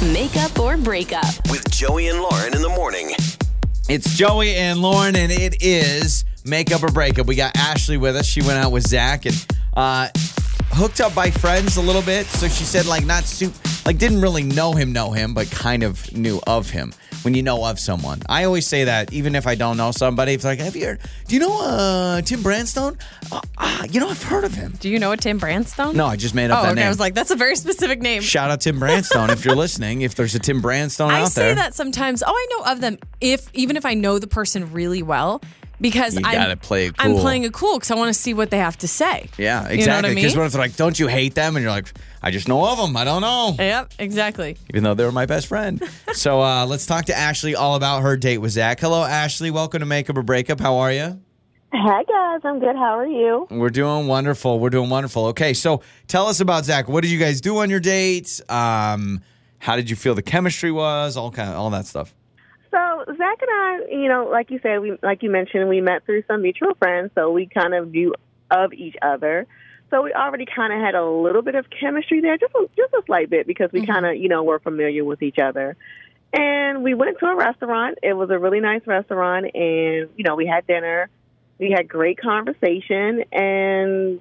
Makeup or breakup. With Joey and Lauren in the morning. It's Joey and Lauren, and it is makeup or breakup. We got Ashley with us. She went out with Zach and uh, hooked up by friends a little bit. So she said, like, not soup, like, didn't really know him, know him, but kind of knew of him when you know of someone. I always say that, even if I don't know somebody. It's like, have you heard? Do you know uh, Tim Brandstone? Uh, uh, you know, I've heard of him. Do you know a Tim Brandstone? No, I just made up Oh, that okay. name. I was like, that's a very specific name. Shout out Tim Brandstone if you're listening. If there's a Tim Brandstone I out there, I say that sometimes. Oh, I know of them. If even if I know the person really well, because You I'm, play it I'm playing it cool because I want to see what they have to say. yeah, You know what exactly. I Because mean? what if they're like, don't you hate them? And you're like, I just know of them. I don't know. Yep, exactly. even though they were my best friend. so uh, let's talk to Ashley all about her date with Zach. Hello, Ashley. Welcome to Makeup or Breakup. How are you? Hi guys, I'm good. How are you? We're doing wonderful. We're doing wonderful. Okay, so tell us about Zach. What did you guys do on your date? Um, how did you feel the chemistry was? All kind of all that stuff. So Zach and I, you know, like you said, we like you mentioned, we met through some mutual friends, so we kind of knew of each other. So we already kind of had a little bit of chemistry there, just a, just a slight bit, because we mm-hmm. kind of, you know, were familiar with each other. And we went to a restaurant. It was a really nice restaurant, and you know, we had dinner. We had great conversation, and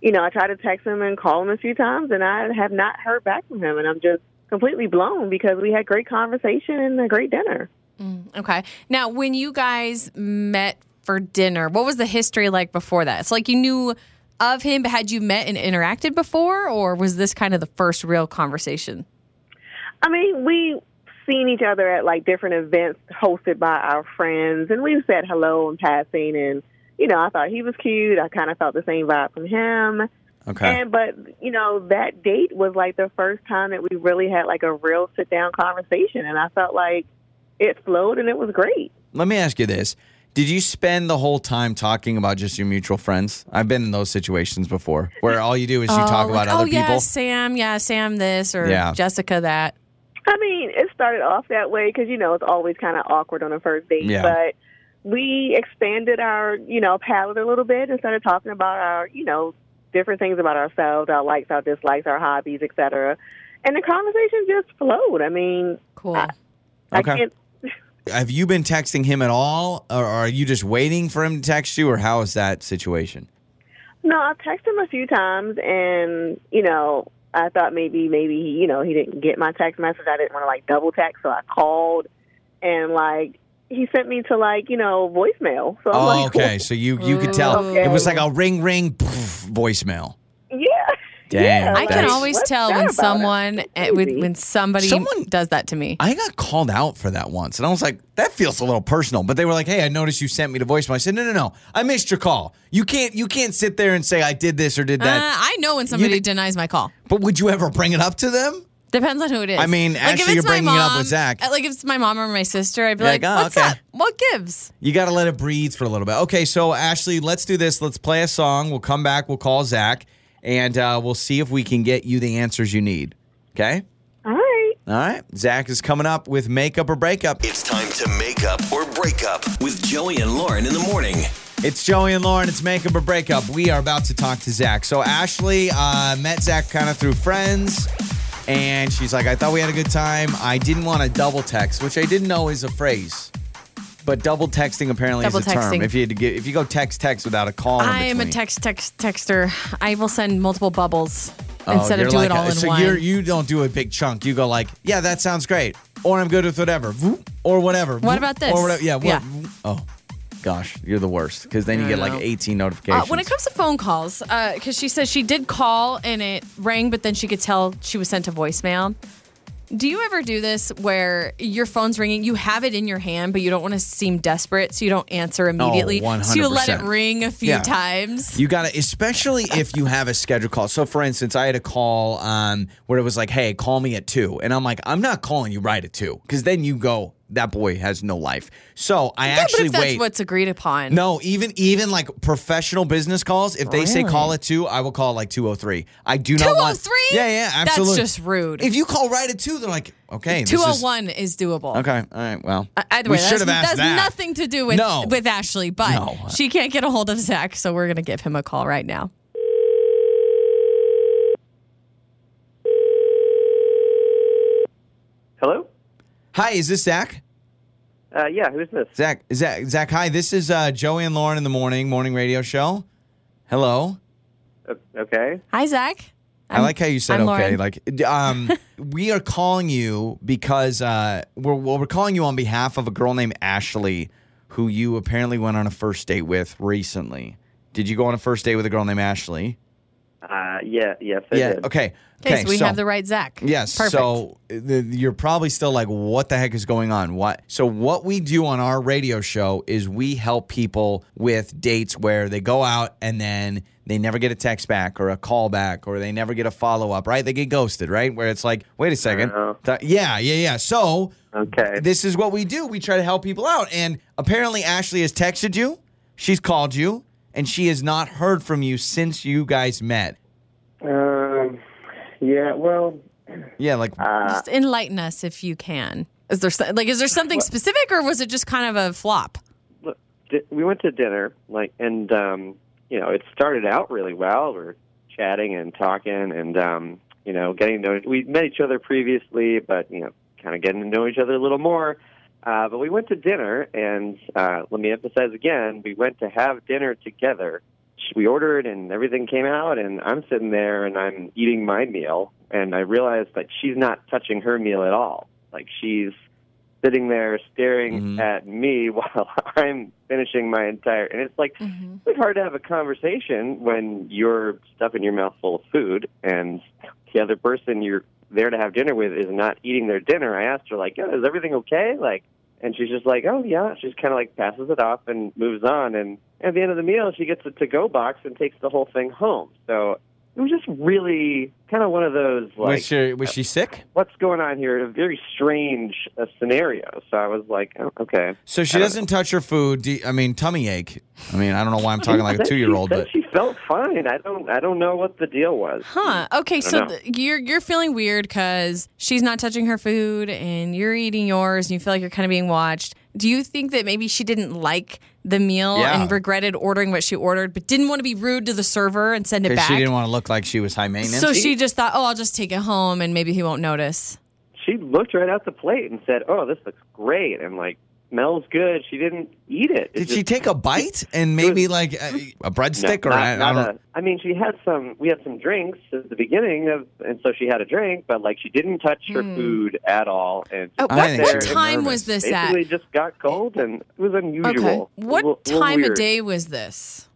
you know, I tried to text him and call him a few times, and I have not heard back from him, and I'm just completely blown because we had great conversation and a great dinner. Mm, okay. Now, when you guys met for dinner, what was the history like before that? It's like you knew of him, but had you met and interacted before, or was this kind of the first real conversation? I mean, we seen each other at like different events hosted by our friends, and we've said hello in passing. And you know, I thought he was cute. I kind of felt the same vibe from him. Okay. And but you know, that date was like the first time that we really had like a real sit down conversation, and I felt like it flowed and it was great. Let me ask you this. Did you spend the whole time talking about just your mutual friends? I've been in those situations before where all you do is you talk Oh, about like, other oh, yeah, people. Sam, yeah, Sam this, or Yeah. Jessica that. I mean, it started off that way because you know it's always kind of awkward on a first date. Yeah. But we expanded our you know palette a little bit and started talking about our you know different things about ourselves, our likes, our dislikes, our hobbies, etc. And the conversation just flowed. I mean, Cool. I Okay. can't. Have you been texting him at all, or are you just waiting for him to text you, or how is that situation? No, I've texted him a few times, and you know, I thought maybe maybe he, you know he didn't get my text message. I didn't want to like double text, so I called, and like he sent me to like you know voicemail. So I'm Oh, like, okay. So you you could tell Okay. it was like a ring ring poof, voicemail. yeah. Damn, Yeah, I can always what's tell when someone That's eh, when, when somebody Someone- does that to me. I got called out for that once, and I was like, "That feels a little personal." But they were like, "Hey, I noticed you sent me the voicemail." I said, "No, no, no, I missed your call. You can't, you can't sit there and say I did this or did Uh, that." I know when somebody did- denies my call. but would you ever bring it up to them? Depends on who it is. I mean, if actually, it's you're my bringing it up with Zach. uh, Like if it's my mom or my sister, I'd be You're like, like, oh, "What's okay. up? What gives?" You got to let it breathe for a little bit. Okay, so Ashley, let's do this. Let's play a song. We'll come back. We'll call Zach, and uh, we'll see if we can get you the answers you need. Okay. All right. All right. Zach is coming up with makeup or breakup. It's time to make up or break up with Joey and Lauren in the morning. It's Joey and Lauren. It's makeup or breakup. We are about to talk to Zach. So Ashley uh, met Zach kind of through friends, and she's like, "I thought we had a good time. I didn't want to double text, which I didn't know is a phrase." But double texting apparently Double is a term. texting. If you had to get, if you go text text without a call, in I am a between. text text texter. I will send multiple bubbles Oh, instead you're of do like it all a- in so one. you're you don't do a big chunk. You go like, yeah, that sounds great, or I'm good with whatever, Voop, or whatever. What Voop, about this? Or whatever. Yeah. what- Yeah. Oh, gosh, you're the worst because then you get like know. 18 Uh, notifications. when it comes to phone calls, because she says she did call and it rang, but then she could tell she was sent to voicemail. Do you ever do this where your phone's ringing, you have it in your hand, but you don't want to seem desperate, so you don't answer immediately? So you let it ring a few Yeah. times. You got to, especially if you have a scheduled call. So, for instance, I had a call um, where it was like, "Hey, call me at 2. and I'm like, "I'm not calling you right at 2 because then you go, that boy has no life." So I yeah, but actually if that's wait. what's agreed upon. no, even even like professional business calls, if they say call at two, I will call like two oh three. I do not want 203? Yeah, yeah, absolutely. That's just rude. If you call right at two, they're like, okay, this Two oh is- doable. Okay, all right, well, Uh, Either we way, should have asked that's that. Has nothing to do with No. with Ashley, but No. she can't get a hold of Zach, so we're gonna give him a call right now. Hi, is this Zach? Uh, yeah, who's this? Zach, Zach, Zach. Hi, this is uh, Joey and Lauren in the morning morning radio show. Hello. Okay. Hi, Zach. I like how you said I'm okay. Lauren. Like, um, we are calling you because uh, we're well, we're calling you on behalf of a girl named Ashley, who you apparently went on a first date with recently. Did you go on a first date with a girl named Ashley? Yeah, yes, I yeah. did. Okay. Okay, so we have the right Zach. Yes. Perfect. So the, you're probably still like, what the heck is going on? What? So what we do on our radio show is we help people with dates where they go out and then they never get a text back or a call back or they never get a follow up. Right? They get ghosted. Right? Where it's like, wait a second. Th- yeah, yeah, yeah. So Okay. this is what we do. We try to help people out. And apparently, Ashley has texted you, she's called you, and she has not heard from you since you guys met. Um, yeah, well, Yeah, like Uh, Just enlighten us if you can. Is there so- like is there something specific or was it just kind of a flop? look, di- we went to dinner, like, and um, you know, it started out really well. We're chatting and talking, and um, you know, getting to know. We met each other previously, but you know, kind of getting to know each other a little more. Uh, but we went to dinner, and uh, let me emphasize again: we went to have dinner together. We ordered, and everything came out, and I'm sitting there, and I'm eating my meal, and I realize that she's not touching her meal at all. Like she's sitting there staring Mhm. at me while I'm finishing my entire. And it's like it's hard to have a conversation when you're stuffing your mouth full of food, and the other person you're there to have dinner with is not eating their dinner. I asked her like, "Yeah, is everything okay?" Like, and she's just like, "Oh yeah." She's kind of like passes it off and moves on. And at the end of the meal, she gets a to-go box and takes the whole thing home. So it was just really kind of one of those like was she was she sick? what's going on here? A very strange uh, scenario. So I was like, oh, okay. So she I don't doesn't touch her food. Do you- I mean, tummy ache. I mean, I don't know why I'm talking like a two year old, but she felt fine. I don't. I don't know what the deal was. Huh. Okay, so th- you're you're feeling weird cuz she's not touching her food and you're eating yours and you feel like you're kind of being watched. Do you think that maybe she didn't like the meal Yeah. and regretted ordering what she ordered but didn't want to be rude to the server and send it back? she didn't want to look like she was high maintenance. so she just thought, "Oh, I'll just take it home and maybe he won't notice." She looked right at the plate and said, "Oh, this looks great," and like smells good. She didn't eat it. It Did she take a bite and maybe like a, a breadstick no, or not, I, I don't a, I mean, she had some. We had some drinks at the beginning of, and so she had a drink, but like she didn't touch her hmm. food at all. And oh, just I what sat think there what she and was time nervous. was this at? Basically, just got cold, and it was unusual. Okay. It was What little- little time of day was this?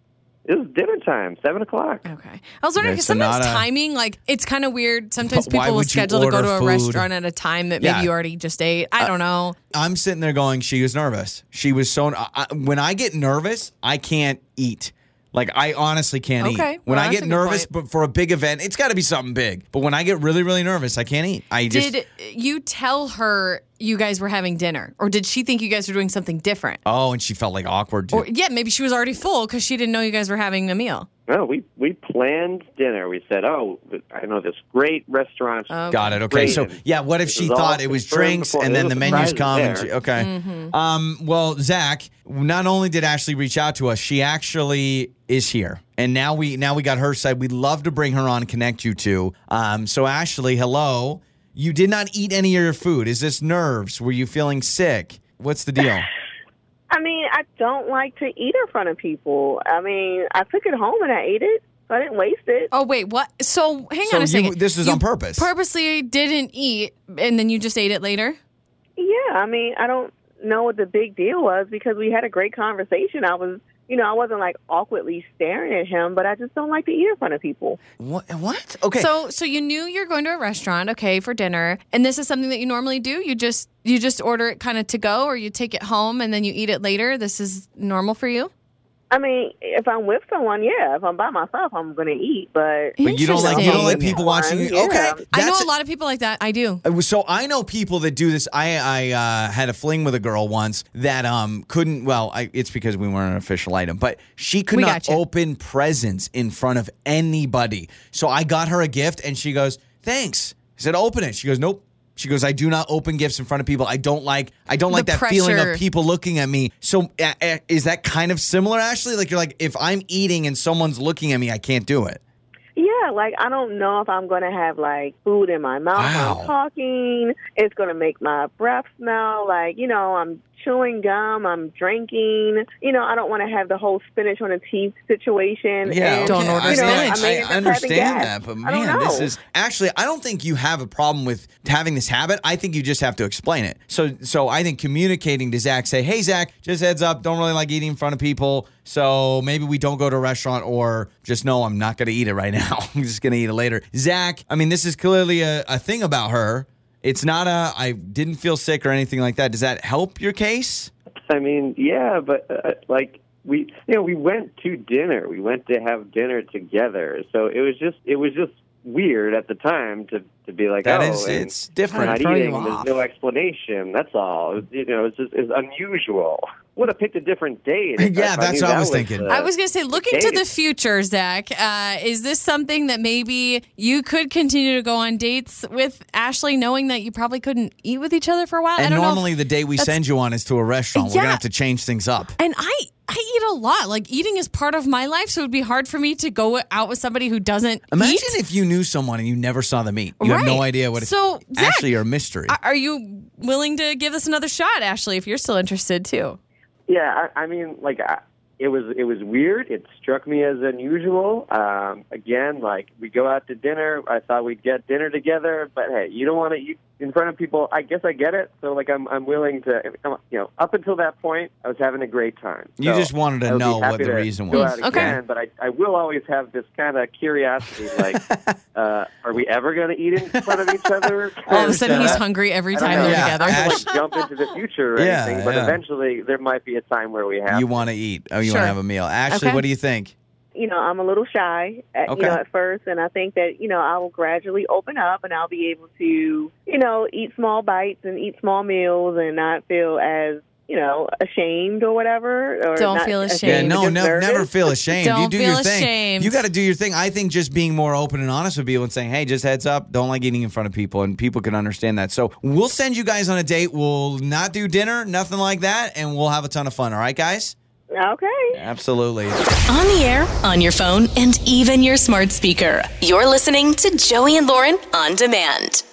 It was dinner time, seven o'clock. Okay. I was wondering Okay, because sometimes a- timing, like, it's kind of weird. Sometimes why people will would you schedule to go order to a food? restaurant at a time that maybe Yeah. Uh, you already just ate. I don't know. I'm sitting there going, she was nervous. She was so. I, I- when I get nervous, I can't eat. Like I honestly can't Okay, eat. When well, I that's get good nervous, but for a big event, it's got to be something big. But when I get really, really nervous, I can't eat. I just. Did you tell her you guys were having dinner? Or did she think you guys were doing something different? oh, and she felt like awkward. Too. Or, yeah, maybe she was already full because she didn't know you guys were having a meal. No, we we planned dinner. We said, "Oh, I know this great restaurant." Okay. Got it. Okay. So yeah, what if she thought it was drinks before. and then the a menus surprise come and she, okay. Mm-hmm. Um, well, Zach, not only did Ashley reach out to us, she actually is here, and now we now we got her side. We'd love to bring her on, connect you two. Um, so Ashley, hello. You did not eat any of your food. Is this nerves? Were you feeling sick? What's the deal? I mean, I don't like to eat in front of people. I mean, I took it home and I ate it, so I didn't waste it. Oh, wait, what? So hang So on a you- second. this is You on purpose. Purposely didn't eat and then you just ate it later? Yeah, I mean, I don't know what the big deal was because we had a great conversation. I was, you know, I wasn't like awkwardly staring at him, but I just don't like to eat in front of people. What? What? Okay. So so you knew you're going to a restaurant, okay, for dinner, and this is something that you normally do? You just you just order it kind of to go or you take it home and then you eat it later? This is normal for you? I mean, if I'm with someone, yeah. If I'm by myself, I'm going to eat, but but you don't like you don't like Interesting. people watching you. Yeah. Okay. I know a lot of people like that. I do. Uh, So I know people that do this. I I uh, had a fling with a girl once that um couldn't. Well, I, it's because we weren't an official item, but she could We not got open presents in front of anybody. So I got her a gift, and she goes, "Thanks." I said, "Open it." She goes, "Nope." She goes, "I do not open gifts in front of people. I don't like. I don't like The that feeling of people looking at me." So uh, uh, is that kind of similar, Ashley? Like you're like, if I'm eating and someone's looking at me, I can't do it. Yeah, like I don't know if I'm gonna have like food in my mouth when Wow. I'm talking. It's gonna make my breath smell like you know I'm chewing gum. I'm drinking. You know, I don't want to have the whole spinach on the teeth situation. Yeah, and, Don't order I, you know. I may I end up having understand that, but man, this is actually. I don't think you have a problem with having this habit. I think you just have to explain it. So, so I think communicating to Zach, say, "Hey, Zach, just heads up, don't really like eating in front of people, so maybe we don't go to a restaurant, or just know I'm not going to eat it right now. I'm just going to eat it later." Zach, I mean, this is clearly a, a thing about her. It's not a. I didn't feel sick or anything like that. Does that help your case? I mean, yeah, but uh, like we, you know, we went to dinner. We went to have dinner together. So it was just, it was just weird at the time to to be like, That oh, is, it's we're different. not throw you eating. There's off. no explanation. That's all. You know, it's just it's unusual. Would have picked a different date. Yeah, that's knew what I that was thinking. uh, I was going to say, looking to the future, Zach, uh, is this something that maybe you could continue to go on dates with Ashley, knowing that you probably couldn't eat with each other for a while? I And don't know if- normally, the date we send you on is to a restaurant. We're gonna have to change things up. And I I eat a lot. Like eating is part of my life, so it would be hard for me to go out with somebody who doesn't Imagine eat. if you knew someone and you never saw them eat. You have no idea what it's So, Zach, actually you're a mystery. Are- Are you willing to give this another shot, Ashley? If you're still interested too. Yeah, I, I mean, like I, it was it was weird. It struck me as unusual. Um, again, like we go out to dinner. I thought we'd get dinner together, but hey, you don't want to eat in front of people. I guess I get it. So like I'm I'm willing to. You know, up until that point, I was having a great time. You So just wanted to I would be know what the reason was. out Okay. again, but I I will always have this kind of curiosity, like, uh, are we ever going to eat in front of each other? All of a sudden, he's Uh, hungry every time know. they're Yeah, together. I don't Ash- want to jump into the future or Yeah, anything, but yeah. eventually there might be a time where we have you want to eat. Oh, you Sure. want to have a meal. Ashley, Okay. what do you think? You know, I'm a little shy, at, Okay. you know, at first, and I think that you know I will gradually open up, and I'll be able to, you know, eat small bites and eat small meals, and not feel as you know ashamed or whatever. Or Don't not feel Yeah, ashamed. no, no, nervous. never feel ashamed. you Don't do feel your thing. ashamed. You got to do your thing. I think just being more open and honest with people and saying, "Hey, just heads up, don't like eating in front of people," and people can understand that. So we'll send you guys on a date. We'll not do dinner, nothing like that, and we'll have a ton of fun. All right, guys? Okay. Absolutely. On the air, on your phone, and even your smart speaker. You're listening to Joey and Lauren on demand.